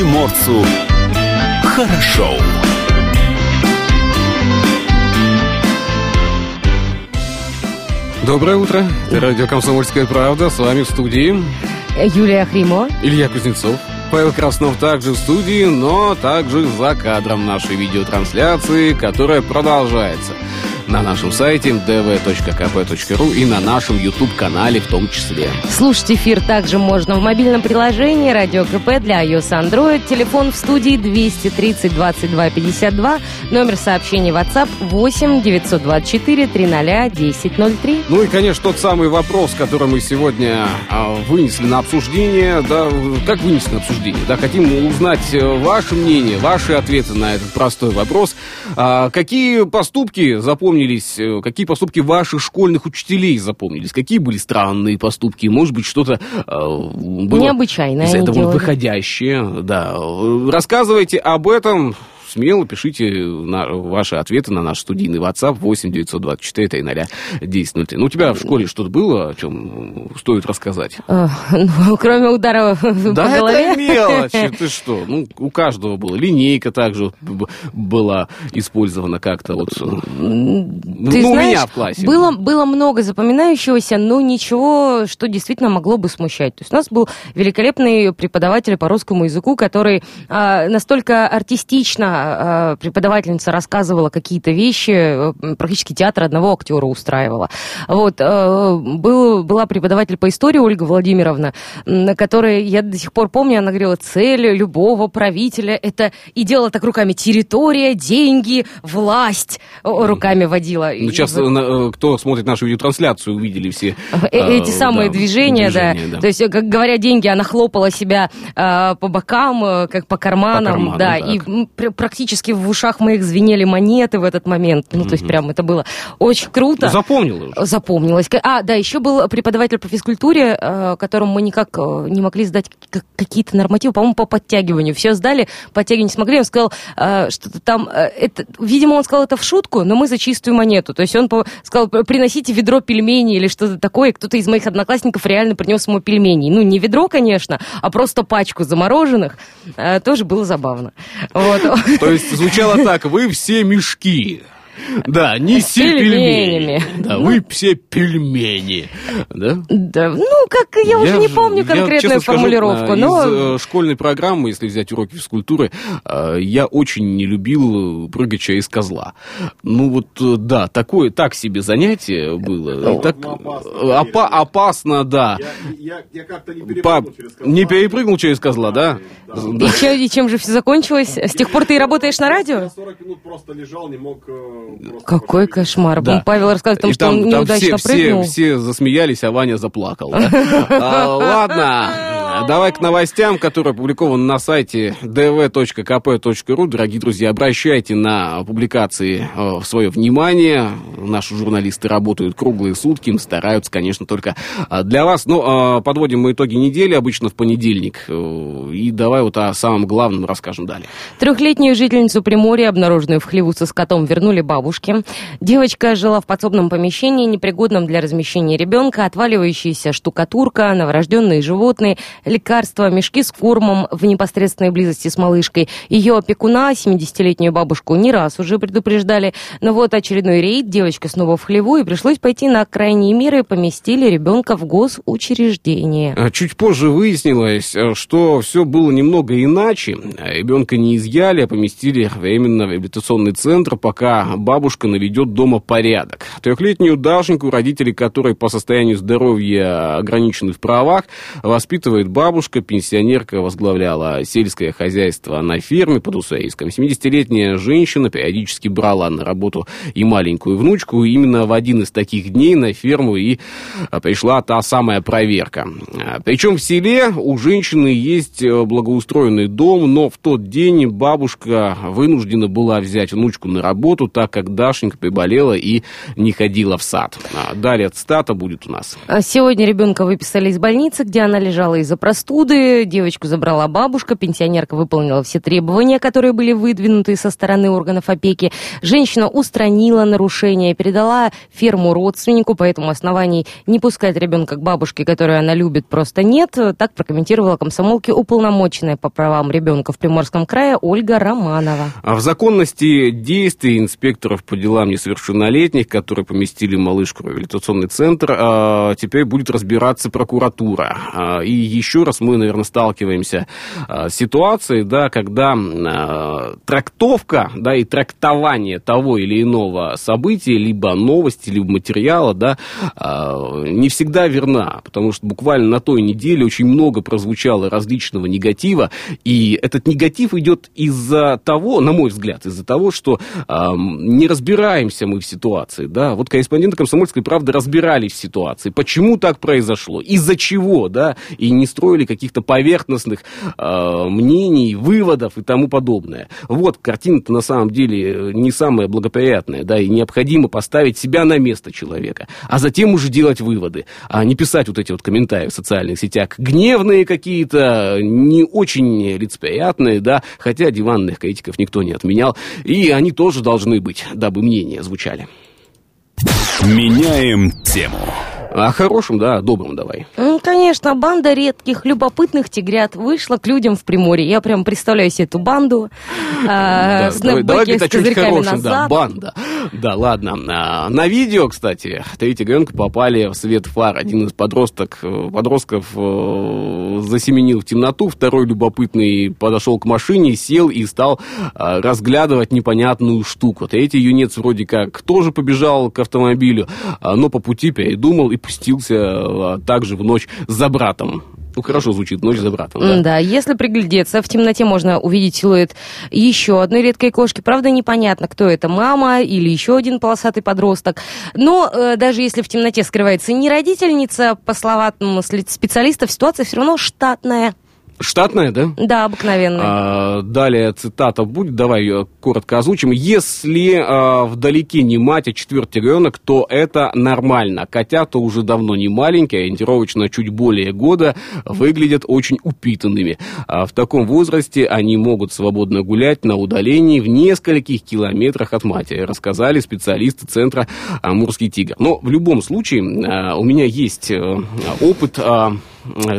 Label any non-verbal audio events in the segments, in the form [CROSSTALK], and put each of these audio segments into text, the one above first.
приморцу хорошо. Доброе утро. Это радио «Комсомольская правда». С вами в студии Юлия Хримо. Илья Кузнецов. Павел Краснов также в студии, но также за кадром нашей видеотрансляции, которая продолжается на нашем сайте dv.kp.ru и на нашем YouTube-канале в том числе. Слушать эфир также можно в мобильном приложении «Радио КП» для iOS Android. Телефон в студии 230 22 52. Номер сообщений WhatsApp 8 924 300 1003. Ну и, конечно, тот самый вопрос, который мы сегодня а, вынесли на обсуждение. Да, как вынесли на обсуждение? Да, хотим узнать э, ваше мнение, ваши ответы на этот простой вопрос. А, какие поступки запомнили запомнились, э, какие поступки ваших школьных учителей запомнились, какие были странные поступки, может быть, что-то э, было необычайное из этого выходящее. Да. Рассказывайте об этом смело пишите на, ваши ответы на наш студийный WhatsApp 8 924 300 1003. Ну, у тебя в школе что-то было, о чем стоит рассказать? А, ну, кроме удара [LAUGHS] да по голове. это мелочи, ты [LAUGHS] что? Ну, у каждого было. Линейка также была использована как-то вот. Ты ну, знаешь, у меня в классе. Было, было много запоминающегося, но ничего, что действительно могло бы смущать. То есть у нас был великолепный преподаватель по русскому языку, который а, настолько артистично Э, преподавательница рассказывала какие-то вещи, э, практически театр одного актера устраивала. Вот, э, был, была преподаватель по истории Ольга Владимировна, которая, я до сих пор помню, она говорила, цель любого правителя это и делала так руками территория, деньги, власть руками водила. Ну, сейчас и, кто смотрит нашу видеотрансляцию, увидели все эти самые да, движения, движения да. да. То есть, как говоря деньги, она хлопала себя по бокам, как по карманам, по карману, да, так. и практически в ушах моих звенели монеты в этот момент. Ну, то есть прям это было очень круто. Запомнилось. Запомнилось. А, да, еще был преподаватель по физкультуре, э, которому мы никак э, не могли сдать какие-то нормативы, по-моему, по подтягиванию. Все сдали, подтягивать не смогли. Он сказал, э, что-то там... Это, видимо, он сказал это в шутку, но мы за чистую монету. То есть он сказал, приносите ведро пельменей или что-то такое. Кто-то из моих одноклассников реально принес ему пельмени. Ну, не ведро, конечно, а просто пачку замороженных. Тоже было забавно. Вот. То есть звучало так, вы все мешки. Да, неси пельмени. Да, вы все пельмени. Да? Да, ну, как, я, я уже не помню конкретную я, формулировку, скажу, но... Из э, школьной программы, если взять уроки физкультуры, э, я очень не любил прыгать из козла. Ну, вот, э, да, такое, так себе занятие было. Ну, так, опа опасно, да. Я, я, я как-то не перепрыгнул По... через козла. Не перепрыгнул через козла, да? да. И, чем, и чем же все закончилось? С тех пор ты работаешь на радио? Я 40 минут просто лежал, не мог какой кошмар. Да. Павел рассказывает о том, что там, он неудачно все, прыгнул. Все, все засмеялись, а Ваня заплакал. [LAUGHS] А, ладно, давай к новостям, которые опубликованы на сайте dv.kp.ru. Дорогие друзья, обращайте на публикации э, свое внимание. Наши журналисты работают круглые сутки, стараются, конечно, только э, для вас. Ну, э, подводим мы итоги недели, обычно в понедельник. И давай вот о самом главном расскажем далее. Трехлетнюю жительницу Приморья, обнаруженную в хлеву со скотом, вернули бабушке. Девочка жила в подсобном помещении, непригодном для размещения ребенка, отваливающаяся штукатурка, новорожденные животные, лекарства, мешки с кормом в непосредственной близости с малышкой. Ее опекуна, 70-летнюю бабушку, не раз уже предупреждали. Но вот очередной рейд, девочка снова в хлеву, и пришлось пойти на крайние меры, поместили ребенка в госучреждение. А чуть позже выяснилось, что все было немного иначе. Ребенка не изъяли, а поместили временно в реабилитационный центр, пока бабушка наведет дома порядок. Трехлетнюю Дашеньку, родители которой по состоянию здоровья ограничены в правах, воспитывает бабушка, пенсионерка возглавляла сельское хозяйство на ферме под Усаиском. 70-летняя женщина периодически брала на работу и маленькую внучку. Именно в один из таких дней на ферму и а, пришла та самая проверка. А, Причем в селе у женщины есть э, благоустроенный дом, но в тот день бабушка вынуждена была взять внучку на работу, так как Дашенька приболела и не ходила в сад. А далее цитата будет у нас. А сегодня ребенка выписали из больницы, где она лежала из-за простуды, девочку забрала бабушка, пенсионерка выполнила все требования, которые были выдвинуты со стороны органов опеки. Женщина устранила нарушение, передала ферму родственнику, поэтому оснований не пускать ребенка к бабушке, которую она любит, просто нет. Так прокомментировала комсомолки уполномоченная по правам ребенка в Приморском крае Ольга Романова. А в законности действий инспекторов по делам несовершеннолетних, которые поместили малышку в реабилитационный центр, а, теперь будет разбираться прокуратура. А, и еще раз мы, наверное, сталкиваемся с ситуацией, да, когда трактовка да, и трактование того или иного события, либо новости, либо материала, да, не всегда верна, потому что буквально на той неделе очень много прозвучало различного негатива, и этот негатив идет из-за того, на мой взгляд, из-за того, что не разбираемся мы в ситуации, да, вот корреспонденты «Комсомольской правды» разбирались в ситуации, почему так произошло, из-за чего, да, и не строили каких-то поверхностных э, мнений, выводов и тому подобное. Вот, картина-то на самом деле не самая благоприятная, да, и необходимо поставить себя на место человека, а затем уже делать выводы, а не писать вот эти вот комментарии в социальных сетях, гневные какие-то, не очень лицеприятные, да, хотя диванных критиков никто не отменял, и они тоже должны быть, дабы мнения звучали. Меняем тему. О хорошем, да, добром давай. Конечно, банда редких, любопытных тигрят вышла к людям в Приморье. Я прям представляю себе эту банду. [LAUGHS] А, давай, с козырьками назад. Да, банда. Да, ладно. А, на видео, кстати, три тигренка попали в свет фар. Один из подросток, подростков э, засеменил в темноту, второй любопытный подошел к машине, сел и стал а, разглядывать непонятную штуку. Третий юнец вроде как тоже побежал к автомобилю, но по пути передумал и пустился а, также в ночь за братом. Ну, хорошо звучит, ночь за братом. Да. да, если приглядеться, в темноте можно увидеть силуэт еще одной редкой кошки. Правда, непонятно, кто это, мама или еще один полосатый подросток. Но э, даже если в темноте скрывается не родительница, по словам специалистов, ситуация все равно штатная. Штатная, да? Да, обыкновенная. А, далее цитата будет, давай ее коротко озвучим. Если а, вдалеке не мать, а четвертый ребенок, то это нормально. Котята уже давно не маленькие, ориентировочно чуть более года, выглядят очень упитанными. А в таком возрасте они могут свободно гулять на удалении в нескольких километрах от матери, рассказали специалисты центра «Амурский тигр». Но в любом случае а, у меня есть а, опыт... А,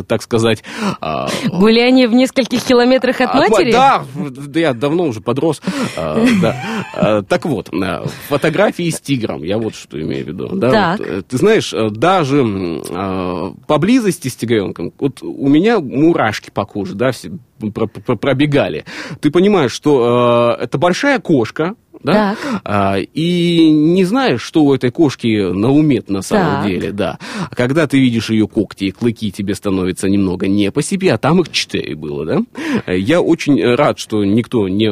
так сказать... А, Гуляние в нескольких километрах от матери? Да, я давно уже подрос. А, да. А, так вот, фотографии с тигром, я вот что имею в виду. Да, вот, э, ты знаешь, э, даже поблизости с тигренком, вот у меня мурашки по коже, да, все пробегали. Ты понимаешь, что э, это большая кошка, да? А, и не знаешь, что у этой кошки на уме на самом так. деле, да. Когда ты видишь ее когти и клыки, тебе становится немного не по себе, а там их четыре было, да. Я очень рад, что никто не,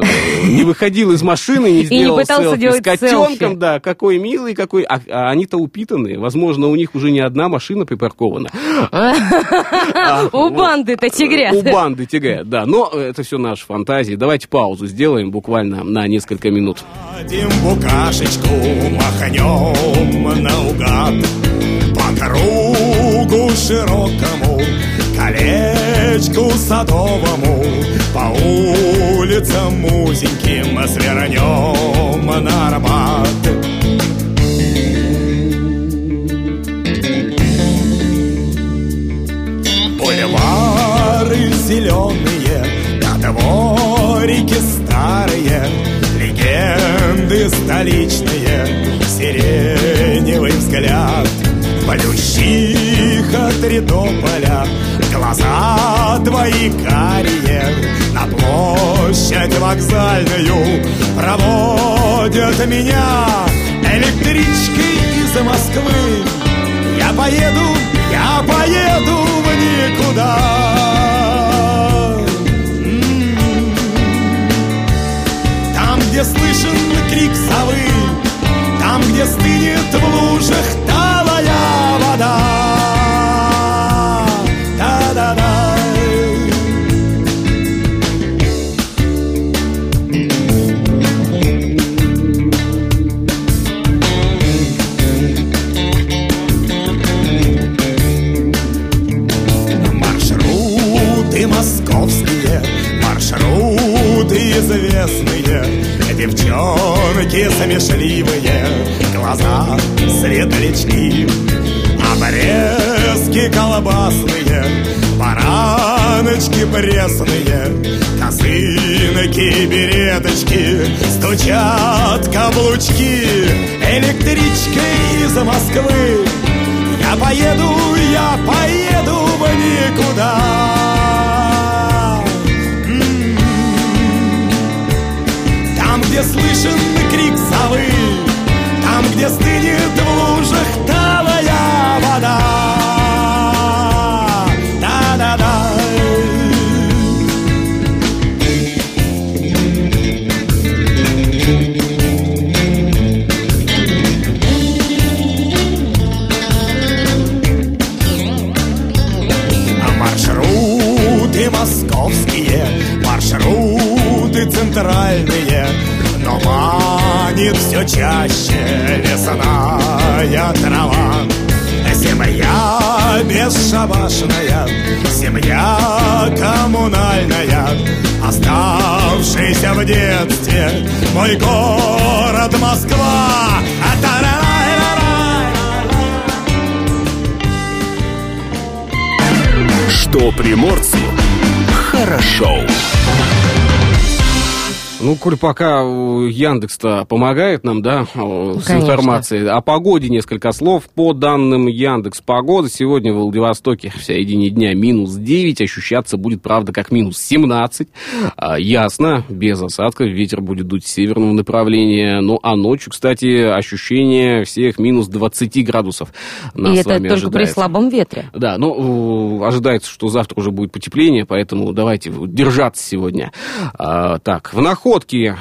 не выходил из машины, не [LAUGHS] сделал не селфи с котенком, селфи. да, какой милый, какой... А, а они-то упитанные, возможно, у них уже не одна машина припаркована. [LAUGHS] У банды-то тигрят. У банды тигрят, да. Но это все наши фантазии. Давайте паузу сделаем буквально на несколько минут. Дадим букашечку, махнем наугад. По кругу широкому, колечку садовому По улицам узеньким свернем на Арбат. Бульвары зеленые, да дворики старые легенды столичные, сиреневый взгляд, Полющих от Редополя, глаза твои карие, На площадь вокзальную проводят меня Электричкой из Москвы. Я поеду, я поеду в никуда. Где слышен крик совы, Там, где стынет в лужах талая Девчонки смешливые, глаза светлячки Обрезки колбасные, бараночки пресные Косынки, береточки, стучат каблучки Электричкой из Москвы. Я поеду, я поеду в никуда где слышен крик совы, Там, где стынет Бесшабашная, семья коммунальная Оставшийся в детстве мой город Москва Что приморцу хорошо. Ну, коль пока Яндекс-то помогает нам, да, Конечно. с информацией. О погоде несколько слов. По данным Яндекс Погода, сегодня в Владивостоке в середине дня минус 9, ощущаться будет, правда, как минус 17. А, ясно, без осадков, ветер будет дуть с северного направления. Ну, а ночью, кстати, ощущение всех минус 20 градусов. Нас И это только ожидается. при слабом ветре. Да, ну, ожидается, что завтра уже будет потепление, поэтому давайте держаться сегодня. А, так, в Находке находки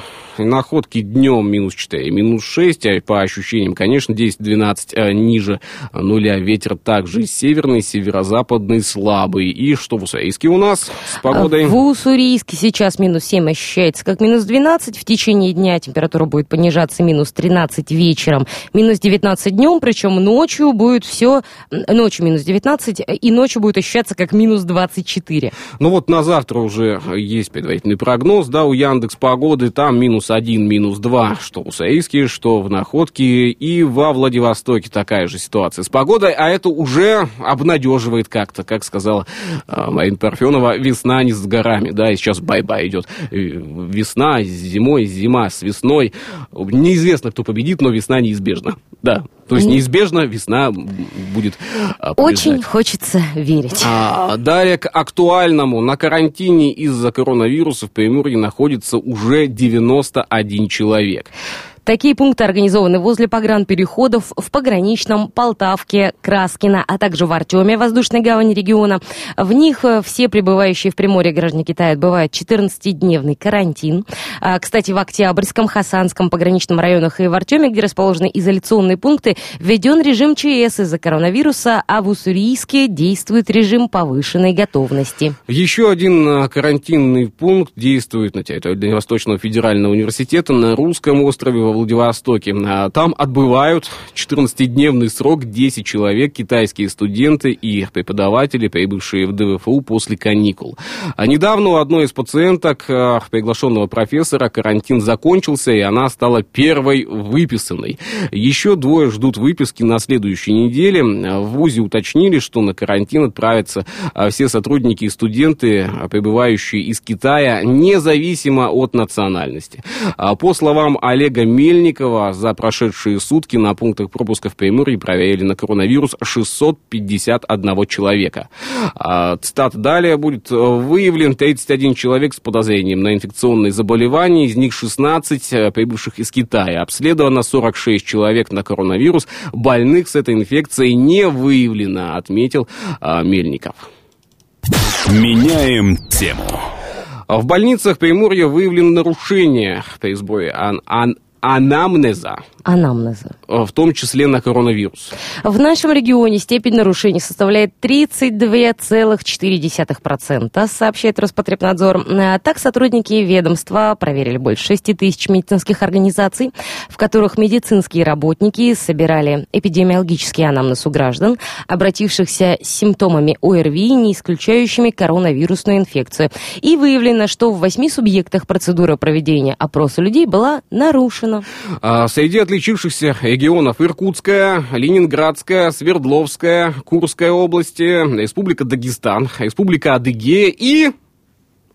находки днем минус 4, минус 6, а по ощущениям, конечно, 10-12 а, ниже нуля. Ветер также северный, северо-западный, слабый. И что в Уссурийске у нас с погодой? В Уссурийске сейчас минус 7 ощущается как минус 12. В течение дня температура будет понижаться минус 13 вечером, минус 19 днем, причем ночью будет все, ночью минус 19, и ночью будет ощущаться как минус 24. Ну вот на завтра уже есть предварительный прогноз, да, у Яндекс погоды, там минус 1, минус 2, что у Саиске, что в Находке и во Владивостоке такая же ситуация с погодой, а это уже обнадеживает как-то, как сказала э, Марина Парфенова, весна не за горами, да, и сейчас бай-бай идет. Весна с зимой, зима с весной. Неизвестно, кто победит, но весна неизбежна, да. То есть неизбежно весна будет а, Очень хочется верить. А, далее к актуальному. На карантине из-за коронавируса в Приморье находится уже 91 человек. Такие пункты организованы возле погранпереходов в Пограничном, Полтавке, Краскино, а также в Артеме, воздушной гавани региона. В них э, все прибывающие в Приморье граждане Китая отбывают 14-дневный карантин. А, кстати, в Октябрьском, Хасанском пограничном районах и в Артеме, где расположены изоляционные пункты, введен режим ЧС из-за коронавируса, а в Уссурийске действует режим повышенной готовности. Еще один э, карантинный пункт действует на территории Дальневосточного федерального университета на Русском острове во Владивостоке. А, там отбывают 14-дневный срок 10 человек, китайские студенты и преподаватели, прибывшие в ДВФУ после каникул. А недавно у одной из пациенток, а, приглашенного профессора, карантин закончился, и она стала первой выписанной. Еще двое ждут выписки на следующей неделе. В ВУЗе уточнили, что на карантин отправятся все сотрудники и студенты, прибывающие из Китая, независимо от национальности. По словам Олега Мельникова за прошедшие сутки на пунктах пропуска в Приморье проверили на коронавирус 651 человека. А, цитата далее будет. Выявлен 31 человек с подозрением на инфекционные заболевания, из них 16 э, прибывших из Китая. Обследовано 46 человек на коронавирус. Больных с этой инфекцией не выявлено, отметил а, Мельников. Меняем тему. В больницах Приморья выявлены нарушения при сборе ан ан анамнеза анамнеза. В том числе на коронавирус. В нашем регионе степень нарушений составляет 32,4%, сообщает Роспотребнадзор. Так сотрудники ведомства проверили больше 6 тысяч медицинских организаций, в которых медицинские работники собирали эпидемиологический анамнез у граждан, обратившихся с симптомами ОРВИ, не исключающими коронавирусную инфекцию. И выявлено, что в восьми субъектах процедура проведения опроса людей была нарушена. А, среди отличившихся регионов Иркутская, Ленинградская, Свердловская, Курская области, Республика Дагестан, Республика Адыгея и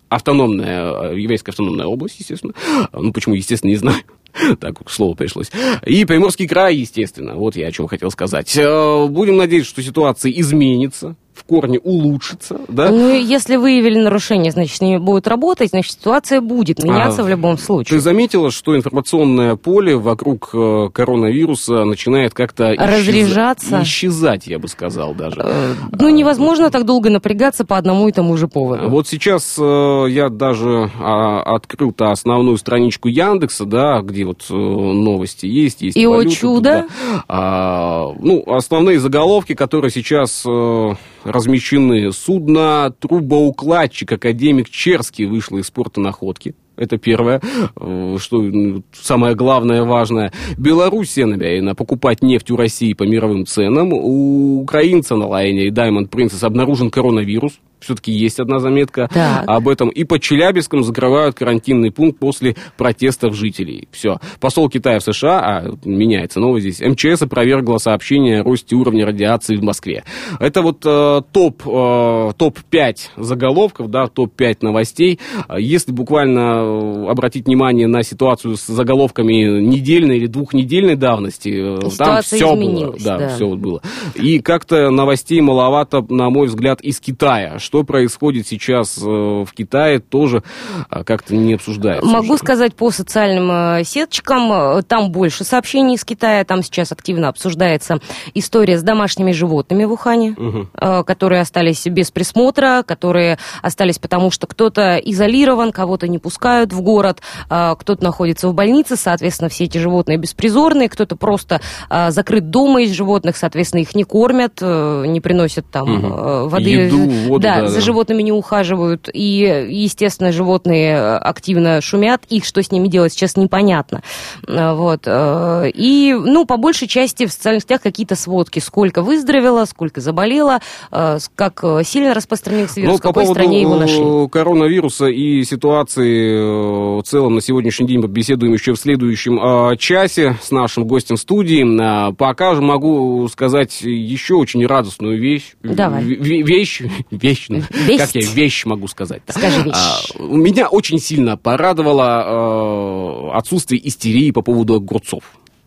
автономная, э, еврейская автономная область, естественно. Ну, почему, естественно, не знаю. [LAUGHS] Так, слово пришлось. И Приморский край, естественно. Вот я о чем хотел сказать. Э, будем надеяться, что ситуация изменится в корне улучшится, да? Ну, если выявили нарушение, значит, с ними будут работать, значит, ситуация будет меняться а, в любом случае. Ты заметила, что информационное поле вокруг э, коронавируса начинает как-то разряжаться, исчез... исчезать, я бы сказал даже. Э, ну, невозможно так долго напрягаться по одному и тому же поводу. Вот сейчас э, я даже а, открыл-то основную страничку Яндекса, да, где вот новости есть, есть и валюта, о чудо. Да. А, ну, основные заголовки, которые сейчас размещены. Судно трубоукладчик академик Черский вышло из порта находки. Это первое, э, что ну, самое главное, важное. Белоруссия намерена покупать нефть у России по мировым ценам. У украинца на лайнере Diamond Princess обнаружен коронавирус все-таки есть одна заметка так. об этом. И под Челябинском закрывают карантинный пункт после протестов жителей. Все. Посол Китая в США, а меняется новость здесь, МЧС опровергла сообщение о росте уровня радиации в Москве. Это вот э, топ, э, топ-5 заголовков, да, топ-5 новостей. Если буквально э, обратить внимание на ситуацию с заголовками недельной или двухнедельной давности, э, Ситуация там все было. Да, да, все вот было. И как-то новостей маловато, на мой взгляд, из Китая. Что что происходит сейчас э, в Китае, тоже а, как-то не обсуждается. Могу уже. сказать по социальным э, сетчикам, э, там больше сообщений из Китая, там сейчас активно обсуждается история с домашними животными в Ухане, угу. которые остались без присмотра, которые остались потому, что кто-то изолирован, кого-то не пускают в город, кто-то находится в больнице, соответственно, все эти животные беспризорные, кто-то просто закрыт дома из животных, соответственно, их не кормят, не приносят там угу. воды. Еду, воду, да, да, за животными не ухаживают, и, естественно, животные активно шумят, их что с ними делать сейчас непонятно. А, вот. Э, и, ну, по большей части в социальных сетях какие-то сводки, сколько выздоровело, сколько заболело, э, как сильно распространился вирус, ну, в какой стране его нашли. коронавируса и ситуации э, в целом на сегодняшний день побеседуем еще в следующем часе с нашим гостем студии. Пока же могу сказать еще очень радостную вещь. Давай. Вещь, [LAUGHS] вещь, [LAUGHS] Весть. Как я вещь могу сказать? Скажи вещь. А, меня очень сильно порадовало э, отсутствие истерии по поводу огурцов.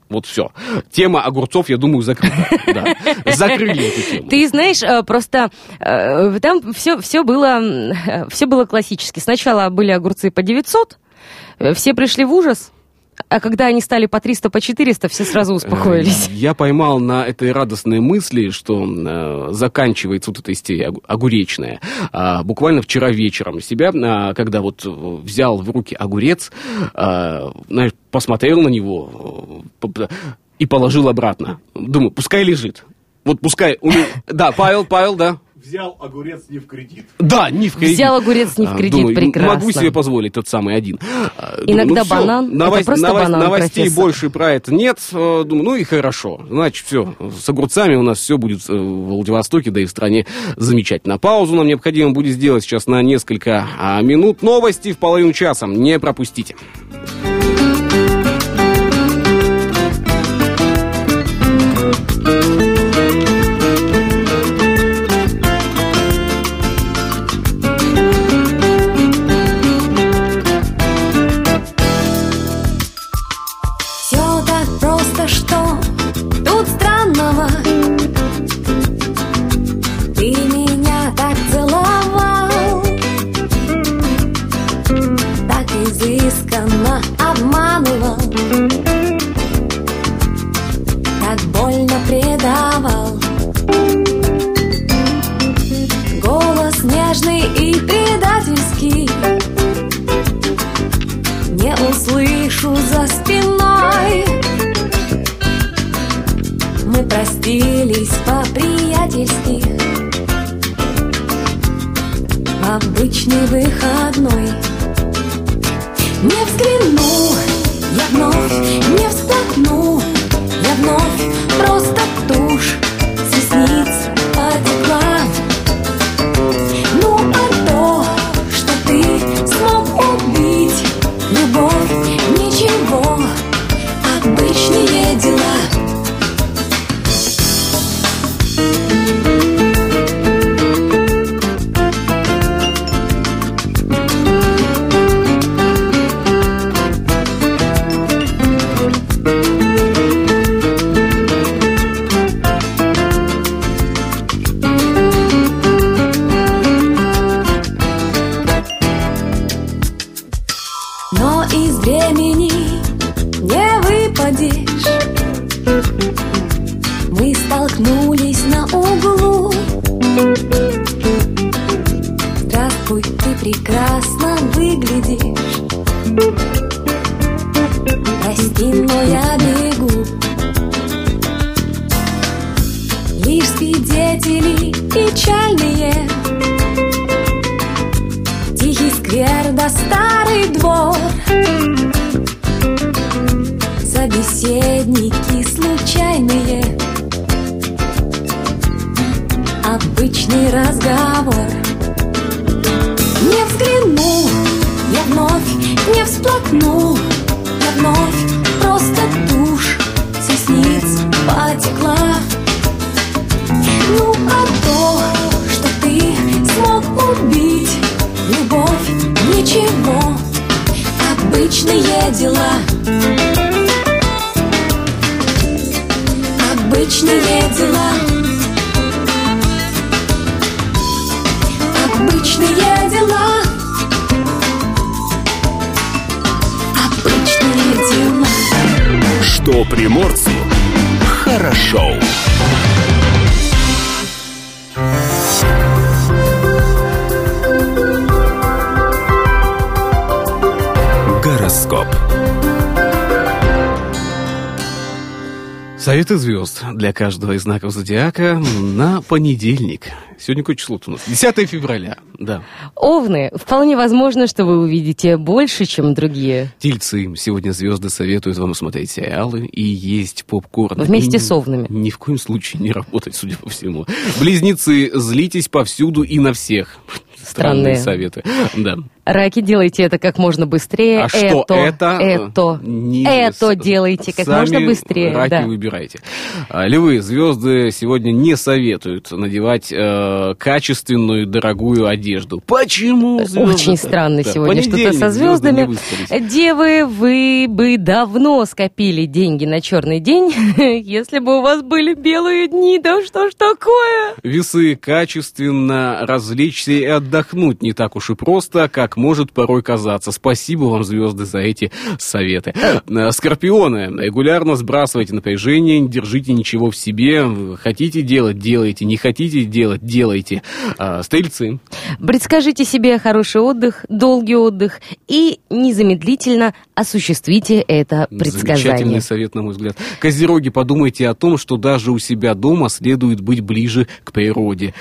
Вот все. Тема огурцов, я думаю, закрыта. [LAUGHS] Да. Закрыли эту тему. Ты знаешь, э, просто э, там все, все, было, э, все было классически. Сначала были огурцы по 900, все пришли в ужас, а когда они стали по 300, по 400, все сразу успокоились. Я поймал на этой радостной мысли, что э, заканчивается вот эта истерия огуречная. А, буквально вчера вечером себя, а, когда вот взял в руки огурец, а, посмотрел на него э, и положил обратно. Думаю, пускай лежит. Вот пускай... Да, Павел, Павел, да взял огурец не в кредит. Да, не в кредит. Взял огурец не в а, кредит, Думаю, прекрасно. Могу себе позволить тот самый один. А, Иногда ну, банан, Новость, это просто новость, банан, Новостей профессор. больше про это нет. Э, думаю, ну и хорошо. Значит, все, с огурцами у нас все будет э, в Владивостоке, да и в стране замечательно. Паузу нам необходимо будет сделать сейчас на несколько а, минут. Новости в половину часа. Не пропустите. Выходной Не взгляну я вновь, не всплакну Советы звезд для каждого из знаков зодиака на понедельник. Сегодня какое число у нас? 10 февраля, да. Овны. Вполне возможно, что вы увидите больше, чем другие. Тельцы. Сегодня звезды советуют вам смотреть сериалы и есть попкорн. Вместе и с овнами. Ни в коем случае не работать, судя по всему. Близнецы. Злитесь повсюду и на всех. Странные, Странные советы. Да. Раки, делайте это как можно быстрее. А что это? Это. Не... Это делайте как Сами можно быстрее. раки да. выбирайте. А, львы, звезды сегодня не советуют надевать э, качественную, дорогую одежду. Почему звезды? Очень странно да. сегодня что-то со звездами. Девы, вы бы давно скопили деньги на черный день, [LAUGHS] если бы у вас были белые дни. Да что ж такое? Весы, качественно развлечься и отдохнуть не так уж и просто, как может порой казаться. Спасибо вам, звезды, за эти советы. Э, скорпионы, регулярно сбрасывайте напряжение, не держите ничего в себе. Хотите делать, делайте. Не хотите делать, делайте. А, стрельцы. Предскажите себе хороший отдых, долгий отдых и незамедлительно осуществите это предсказание. Замечательный совет, на мой взгляд. Козероги, подумайте о том, что даже у себя дома следует быть ближе к природе.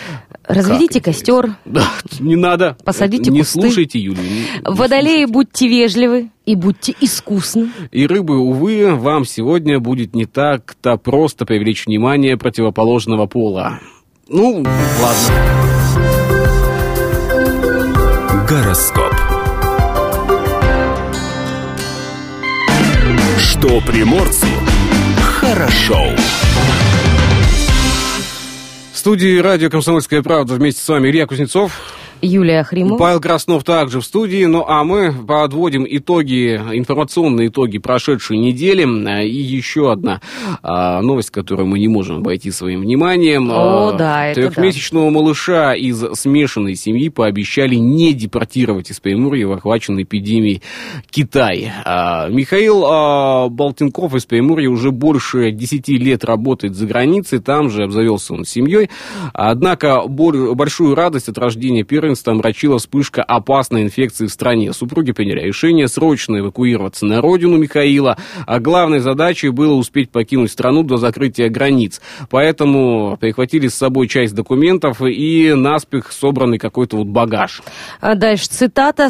Разведите как костер. Да, не надо. Посадите Не кусты. слушайте Юлю. Водолеи, будьте вежливы и будьте искусны. И рыбы, увы, вам сегодня будет не так-то просто привлечь внимание противоположного пола. Ну, ладно. Гороскоп. Что приморцу хорошо. Хорошо студии радио «Комсомольская правда» вместе с вами Илья Кузнецов. Юлия Хримова. Павел Краснов также в студии. Ну, а мы подводим итоги, информационные итоги прошедшей недели. И еще одна а, новость, которую мы не можем обойти своим вниманием. О, а, да, это Трехмесячного да. малыша из смешанной семьи пообещали не депортировать из Приморья в охваченной эпидемией Китай. А, Михаил а, Болтенков из Приморья уже больше 10 лет работает за границей. Там же обзавелся он семьей. Однако большую радость от рождения первого 14 омрачила вспышка опасной инфекции в стране. Супруги приняли решение срочно эвакуироваться на родину Михаила, а главной задачей было успеть покинуть страну до закрытия границ. Поэтому прихватили с собой часть документов и наспех собранный какой-то вот багаж. А дальше цитата.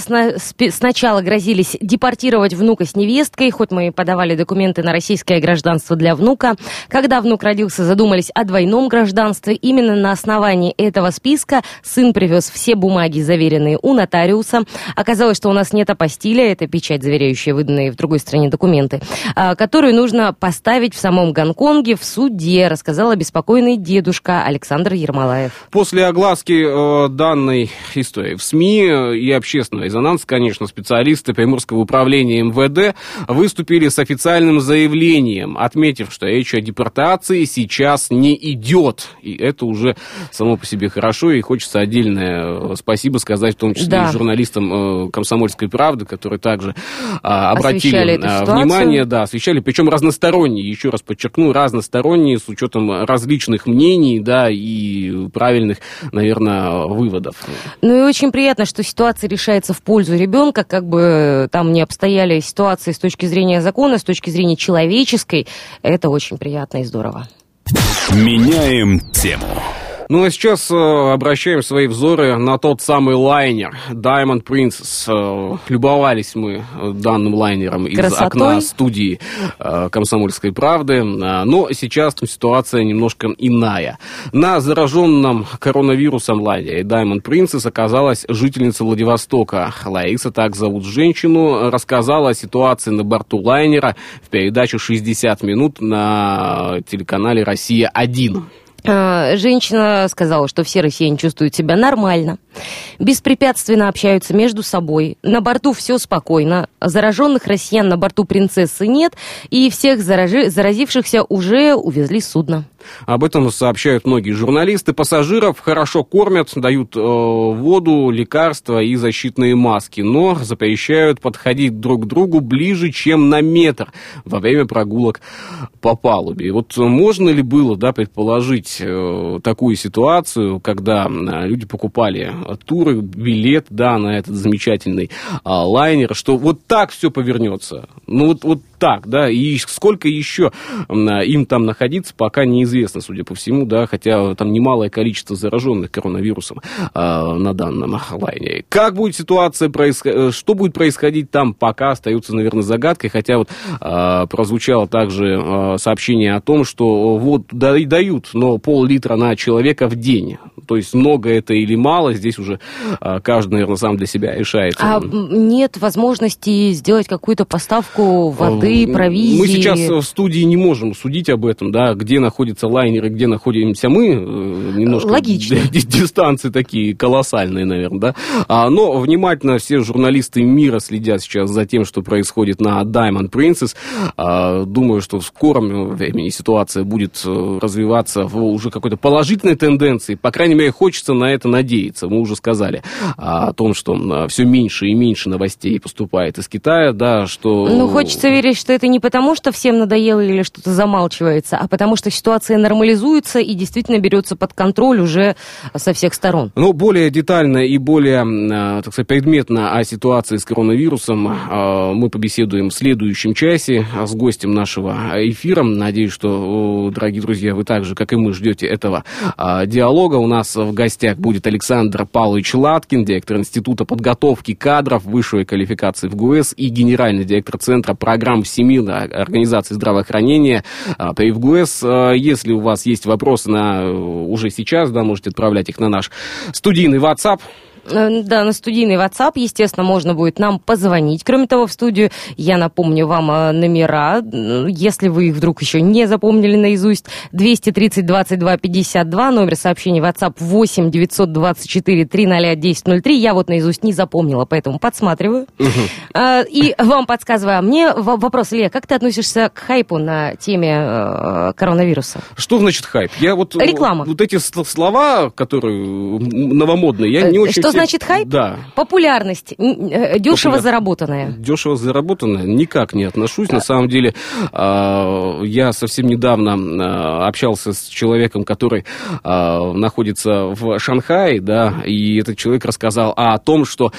Сначала грозились депортировать внука с невесткой, хоть мы и подавали документы на российское гражданство для внука. Когда внук родился, задумались о двойном гражданстве. Именно на основании этого списка сын привез все бумаги, заверенные у нотариуса. Оказалось, что у нас нет апостиля, это печать, заверяющая выданные в другой стране документы, а, которую нужно поставить в самом Гонконге в суде, рассказал обеспокоенный дедушка Александр Ермолаев. После огласки э, данной истории в СМИ э, и общественного резонанса, конечно, специалисты Приморского управления МВД выступили с официальным заявлением, отметив, что речь о депортации сейчас не идет. И это уже само по себе хорошо, и хочется отдельное э, спасибо сказать, в том числе да. и журналистам э, «Комсомольской правды», которые также а, обратили э, внимание, да, освещали, причем разносторонние, еще раз подчеркну, разносторонние, с учетом различных мнений, да, и правильных, наверное, выводов. Ну и очень приятно, что ситуация решается в пользу ребенка, как бы там не обстояли ситуации с точки зрения закона, с точки зрения человеческой, это очень приятно и здорово. Меняем тему. Ну а сейчас э, обращаем свои взоры на тот самый лайнер Diamond Princess. Э, любовались мы э, данным лайнером Красотой. из окна студии э, «Комсомольской правды». Э, но сейчас ситуация немножко иная. На зараженном коронавирусом лайнере Diamond Princess оказалась жительница Владивостока. Лариса, так зовут женщину, рассказала о ситуации на борту лайнера в передаче «60 минут» на телеканале «Россия-1». А, женщина сказала, что все россияне чувствуют себя нормально, беспрепятственно общаются между собой, на борту все спокойно, зараженных россиян на борту принцессы нет, и всех заражи, заразившихся уже увезли с судна. Об этом сообщают многие журналисты. Пассажиров хорошо кормят, дают э, воду, лекарства и защитные маски, но запрещают подходить друг к другу ближе, чем на метр во время прогулок по палубе. И вот можно ли было да, предположить э, такую ситуацию, когда люди покупали туры, билет да, на этот замечательный э, лайнер, что вот так все повернется? Ну вот, вот так, да, и сколько еще им там находиться, пока неизвестно, судя по всему, да, хотя там немалое количество зараженных коронавирусом э, на данном лайне. Как будет ситуация происходить, э, что будет происходить там, пока остается, наверное, загадкой, хотя вот э, прозвучало также э, сообщение о том, что вот дают, но пол-литра на человека в день, то есть много это или мало, здесь уже э, каждый, наверное, сам для себя решает. А нет возможности сделать какую-то поставку воды воды, провизии. Мы сейчас в студии не можем судить об этом, да, где находится лайнер и где находимся мы. Э, немножко Логично. [LAUGHS] дистанции такие колоссальные, наверное, да. А, но внимательно все журналисты мира следят сейчас за тем, что происходит на Diamond Princess. А, думаю, что в скором времени ситуация будет э, развиваться в уже какой-то положительной тенденции. По крайней мере, хочется на это надеяться. Мы уже сказали о том, что все меньше и меньше новостей поступает из Китая, да, что... Ну, хочется верить, что это не потому, что всем надоело или что-то замалчивается, а потому что ситуация нормализуется и действительно берется под контроль уже со всех сторон. Ну, более детально и более, а, так сказать, предметно о ситуации с коронавирусом а, мы побеседуем в следующем часе с гостем нашего эфира. Надеюсь, что, дорогие друзья, вы так же, как и мы, ждете этого а, диалога. У нас в гостях будет Александр Павлович Латкин, директор Института подготовки кадров высшей квалификации в ГУС и генеральный директор Центра программ Всемирной организации здравоохранения а, при ФГУС. А, если у вас есть вопросы на э, уже сейчас, да, можете отправлять их на наш студийный WhatsApp да, на студийный WhatsApp, естественно, можно будет нам позвонить. Кроме того, в студию я напомню вам э, номера, если вы их вдруг еще не запомнили наизусть. 230 22 52, номер сообщения WhatsApp 8 924 300 1003. Я вот наизусть не запомнила, поэтому подсматриваю. Угу. И вам подсказываю. А мне вопрос, Илья, как ты относишься к хайпу на теме коронавируса? Что значит хайп? Я вот, Реклама. Вот эти слова, которые новомодные, я не очень значит хайп? Да. Популярность, э, дешево Популяр... заработанная. Дешево заработанная? Никак не отношусь. На самом деле, а, я совсем недавно а, общался с человеком, который а, находится в Шанхае, да, и этот человек рассказал о том, что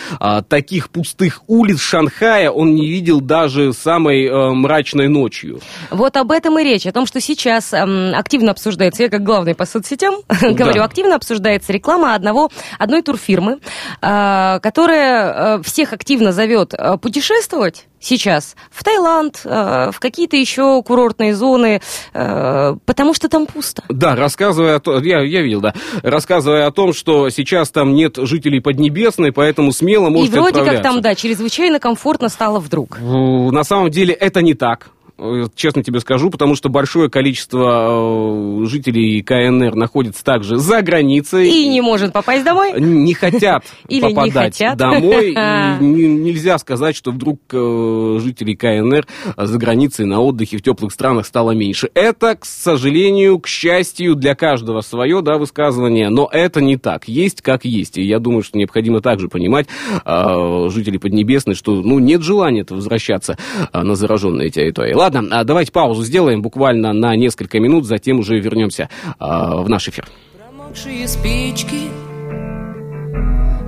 таких пустых улиц Шанхая он не видел даже самой э, мрачной ночью. Вот об этом и речь, о том, что сейчас активно обсуждается, я как главный по соцсетям [LAUGHS] говорю, активно обсуждается реклама одного, одной турфирмы, которая э, всех активно зовет э, путешествовать сейчас в Таиланд, в какие-то еще курортные зоны, потому что там пусто. Да, рассказывая о том, я, я видел, да, рассказывая о том, что сейчас там нет жителей Поднебесной, поэтому смело можете И вроде как там, да, чрезвычайно комфортно стало вдруг. На самом деле это не так. Э, честно тебе скажу, потому что большое количество э, жителей КНР находится также за границей. И не может попасть домой? Не хотят [LAUGHS] Или попадать не хотят. домой. [LAUGHS] И нельзя сказать, что вдруг э, жителей КНР за границей на отдыхе в теплых странах стало меньше. Это, к сожалению, к счастью, для каждого свое да, высказывание, но это не так. Есть как есть. И я думаю, что необходимо также понимать жителей Поднебесной, что ну, нет желания возвращаться на зараженные территории. Ладно, а давайте паузу сделаем буквально на несколько минут, затем уже вернемся а, в наш эфир. Промокшие спички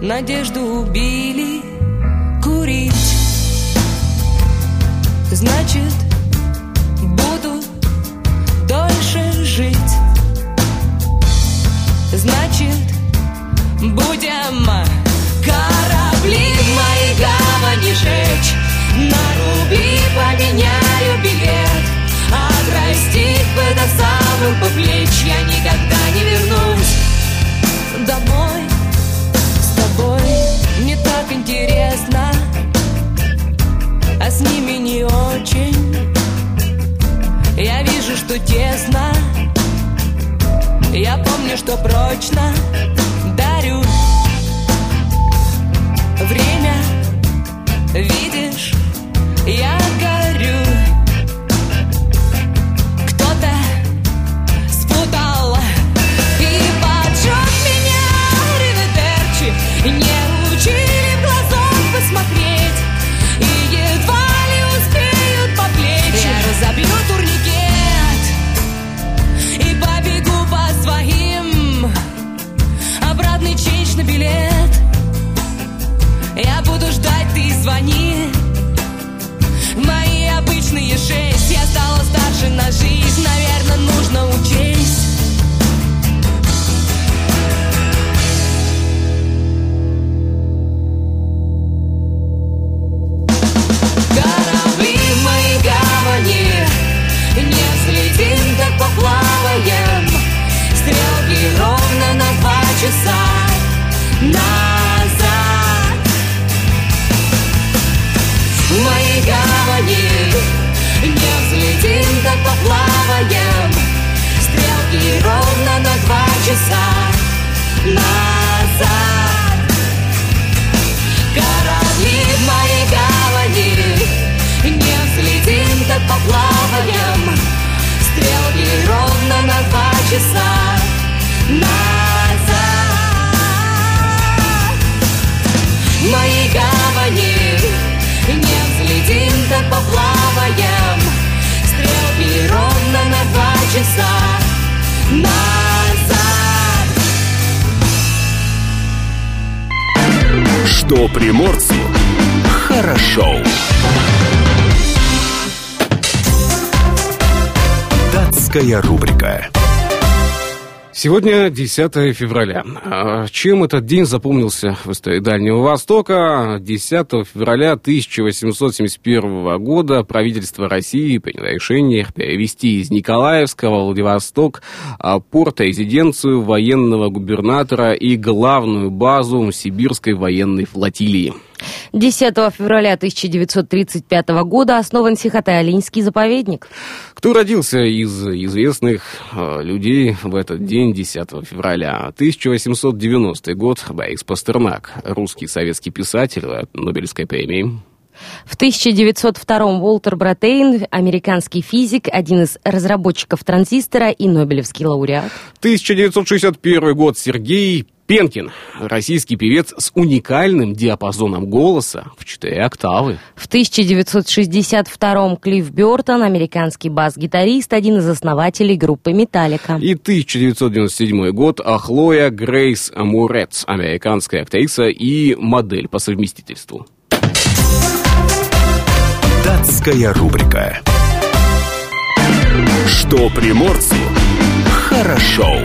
Надежду убили. Курить Значит, буду дольше жить. Значит, будем корабли в моей гавани жечь На руби поменяю билет. Отрастить бы до самых по плеч Я никогда не вернусь. Домой С тобой не так интересно. А с ними не очень. Я вижу, что тесно. Я помню, что прочно Радио Приморцу хорошо. Датская рубрика. Сегодня 10 февраля. А чем этот день запомнился в истории Дальнего Востока? 10 февраля 1871 года правительство России приняло решение перевести из Николаевского Владивосток а, порт-резиденцию военного губернатора и главную базу Сибирской военной флотилии. 10 февраля 1935 года основан Сихотай-Алинский заповедник. Кто родился из известных э, людей в этот день, 10 февраля? 1890 год, Борис Пастернак, русский советский писатель, Нобелевской премии. В 1902-м Уолтер Братейн, американский физик, один из разработчиков транзистора и Нобелевский лауреат. 1961 год Сергей Пенкин, российский певец с уникальным диапазоном голоса в 4 октавы. В 1962-м Клифф Бёртон, американский бас-гитарист, один из основателей группы «Металлика». И 1997 год Хлоя Грейс Мурец, американская актриса и модель по совместительству. Датская рубрика. Что приморцу хорошо.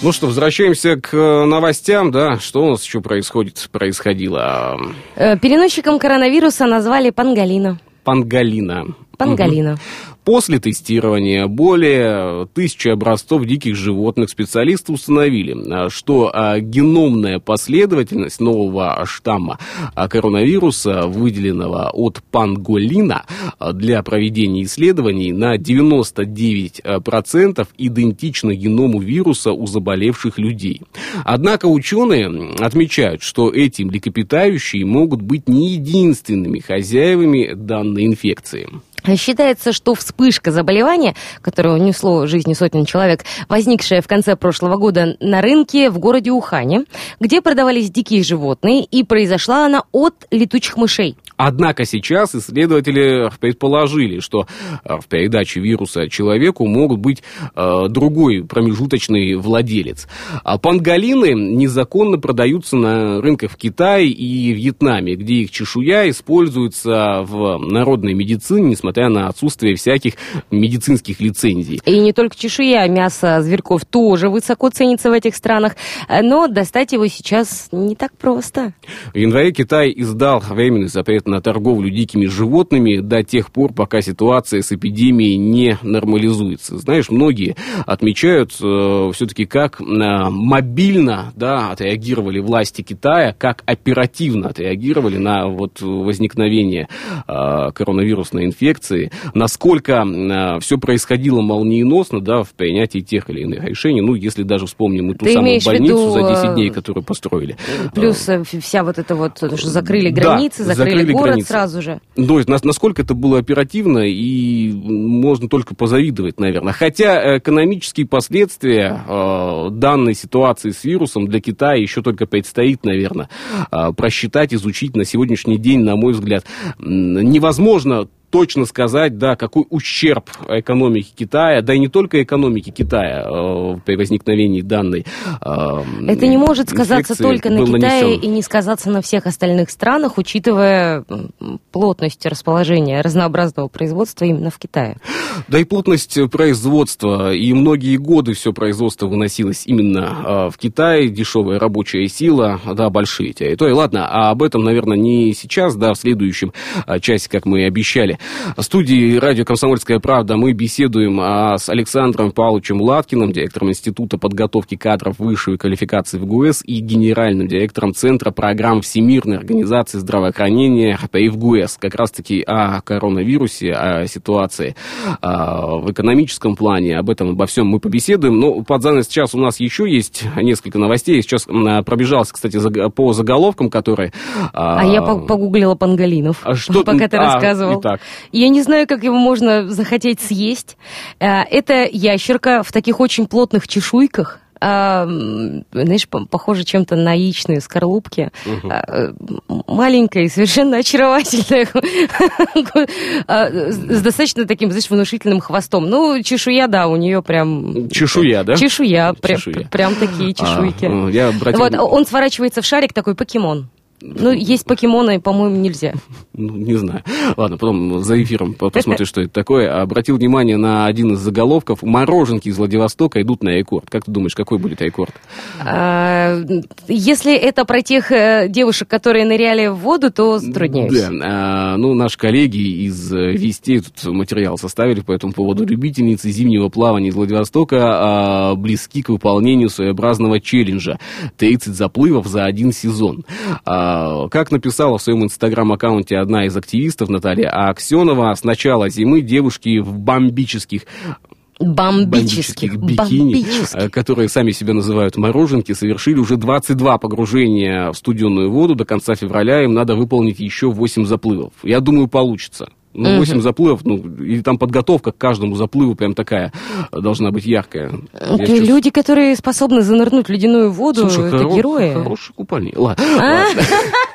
Ну что, возвращаемся к э, новостям, да? Что у нас еще происходит, происходило? Э, переносчиком коронавируса назвали Пангалина. Пангалина. Пангалина. Угу. После тестирования более тысячи образцов диких животных специалисты установили, а, что а, геномная последовательность нового штамма а, коронавируса, выделенного от панголина, для проведения исследований на 99% идентична геному вируса у заболевших людей. Однако ученые отмечают, что эти млекопитающие могут быть не единственными хозяевами данной инфекции. Считается, что вспышка заболевания, которое унесло жизни сотен человек, возникшая в конце прошлого года на рынке в городе Ухане, где продавались дикие животные, и произошла она от летучих мышей. Однако сейчас исследователи предположили, что э, в передаче вируса человеку могут быть э, другой промежуточный владелец. А панголины незаконно продаются на рынках в Китае и Вьетнаме, где их чешуя используется в народной медицине, несмотря на отсутствие всяких медицинских лицензий. И не только чешуя, мясо зверьков тоже высоко ценится в этих странах, но достать его сейчас не так просто. В январе Китай издал временный запрет на торговлю дикими животными до тех пор, пока ситуация с эпидемией не нормализуется. Знаешь, многие отмечают э, все-таки, как э, мобильно да, отреагировали власти Китая, как оперативно отреагировали на вот, возникновение э, коронавирусной инфекции, насколько э, все происходило молниеносно да, в принятии тех или иных решений. Ну, если даже вспомним ту Ты самую больницу виду, за 10 дней, которую построили. Плюс э, вся вот эта вот, что закрыли границы, да, закрыли, закрыли город границы. сразу же. Ну, насколько это было оперативно, и можно только позавидовать, наверное. Хотя экономические последствия э, данной ситуации с вирусом для Китая еще только предстоит, наверное, э, просчитать, изучить на сегодняшний день, на мой взгляд. Невозможно точно сказать, да, какой ущерб экономике Китая, да и не только экономике Китая э, при возникновении данной э, Это не может сказаться только на Китае нанесен. и не сказаться на всех остальных странах, учитывая плотность расположения разнообразного производства именно в Китае. Да и плотность производства, и многие годы все производство выносилось именно э, в Китае, дешевая рабочая сила, да, большие территории. Ладно, а об этом, наверное, не сейчас, да, в следующем э, часе, как мы и обещали. В студии радио «Комсомольская правда» мы беседуем а, с Александром Павловичем Латкиным, директором Института подготовки кадров высшей квалификации в ГУС и генеральным директором Центра программ Всемирной организации здравоохранения ХПИ в ГУС. Как раз-таки о коронавирусе, о ситуации а, в экономическом плане, об этом, обо всем мы побеседуем. Но под занавес сейчас у нас еще есть несколько новостей. Сейчас пробежался, кстати, по заголовкам, которые... А, а я погуглила Пангалинов, что... пока ты а, рассказывал. Итак, я не знаю, как его можно захотеть съесть. Э, это ящерка в таких очень плотных чешуйках. А, знаешь, похоже чем-то на яичные скорлупки. Угу. А, маленькая и совершенно очаровательная. а, с достаточно таким, знаешь, внушительным хвостом. Ну, чешуя, да, у нее прям... Чешуя, да? Чешуя, прям, такие чешуйки. А, я обратил... Вот, он сворачивается в шарик, такой покемон. Ну, есть покемоны, по-моему, нельзя. Ну, не знаю. Ладно, потом за эфиром посмотришь, что это такое. Обратил внимание на один из заголовков. Мороженки из Владивостока идут на рекорд. Как ты думаешь, какой будет рекорд? А, если это про тех э, девушек, которые ныряли в воду, то затрудняюсь. Да. А, ну, наши коллеги из э, Вести тут материал составили по этому поводу. Любительницы зимнего плавания из Владивостока а, близки к выполнению своеобразного челленджа. 30 заплывов за один сезон. А, как написала в своем инстаграм-аккаунте одна из активистов, Наталья Аксенова, с начала зимы девушки в бомбических бомбических, бомбических бикини, бомбических. Э, которые сами себя называют мороженки, совершили уже 22 погружения в студенную воду. До конца февраля им надо выполнить еще 8 заплывов. Я думаю, получится. Ну, 8 заплывов, ну, или там подготовка к каждому заплыву прям такая должна быть яркая. Сейчас... люди, которые способны занырнуть в ледяную воду, Слушай, это хоро... герои. Хороший купальник. Ладно. [LAUGHS]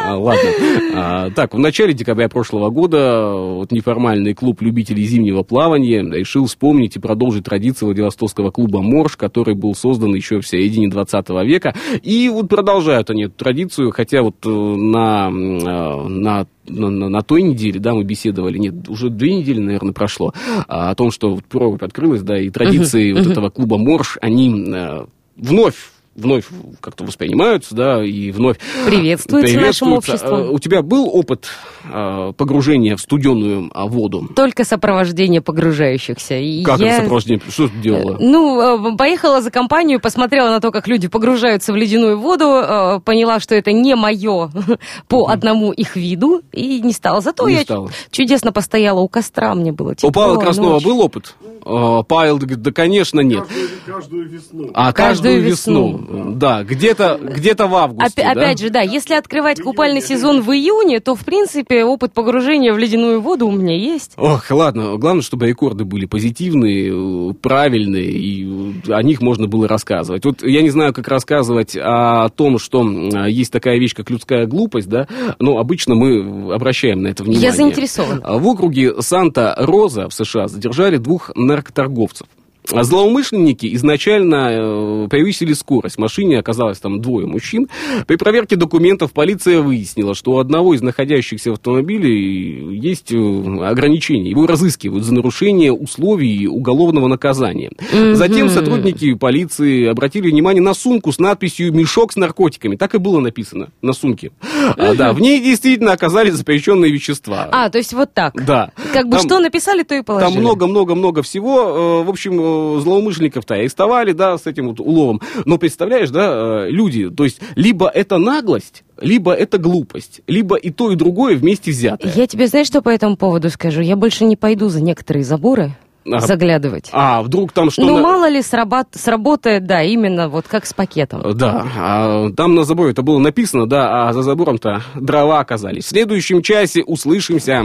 А? Ладно. А, так, в начале декабря прошлого года вот неформальный клуб любителей зимнего плавания решил вспомнить и продолжить традицию Владивостокского клуба «Морж», который был создан еще в середине 20 века. И вот продолжают они эту традицию, хотя вот э, на, э, на на, на, на той неделе, да, мы беседовали, нет, уже две недели, наверное, прошло, а, о том, что вот прорубь открылась, да, и традиции uh-huh, вот uh-huh. этого клуба Морж, они а, вновь вновь как-то воспринимаются, да, и вновь приветствуются, приветствуются. нашим обществом. А, у тебя был опыт а, погружения в студеную а, воду? Только сопровождение погружающихся. И как я... это сопровождение? Что ты делала? Ну, поехала за компанию, посмотрела на то, как люди погружаются в ледяную воду, поняла, что это не мое [LAUGHS] по одному их виду, и не стала. Зато не я стала. чудесно постояла у костра, мне было тепло. У Павла Краснова ночь. был опыт? Павел говорит, да, конечно, нет. Каждую, каждую весну. А каждую, каждую весну. весну. Да, где-то где в августе. Оп- да? Опять же, да, если открывать купальный сезон в июне, то, в принципе, опыт погружения в ледяную воду у меня есть. Ох, ладно, главное, чтобы рекорды были позитивные, правильные, и о них можно было рассказывать. Вот я не знаю, как рассказывать о том, что есть такая вещь, как людская глупость, да, но обычно мы обращаем на это внимание. Я заинтересован. В округе Санта-Роза в США задержали двух наркоторговцев. А злоумышленники изначально э, превысили скорость. В машине оказалось там двое мужчин. При проверке документов полиция выяснила, что у одного из находящихся в автомобиле есть э, ограничения. Его разыскивают за нарушение условий уголовного наказания. Затем сотрудники полиции обратили внимание на сумку с надписью «Мешок с наркотиками». Так и было написано на сумке. А, да, в ней действительно оказались запрещенные вещества. А, то есть вот так. Да. Как бы там, что написали, то и положили. Там много-много-много всего. Э, в общем, злоумышленников-то арестовали, да, с этим вот уловом. Но представляешь, да, э, люди, то есть либо это наглость, либо это глупость, либо и то, и другое вместе взятое. Я тебе, знаешь, что по этому поводу скажу? Я больше не пойду за некоторые заборы, а, заглядывать. А, вдруг там что... Ну, на... мало ли срабат... сработает, да, именно вот как с пакетом. Да, а, там на заборе это было написано, да, а за забором-то дрова оказались. В следующем часе услышимся.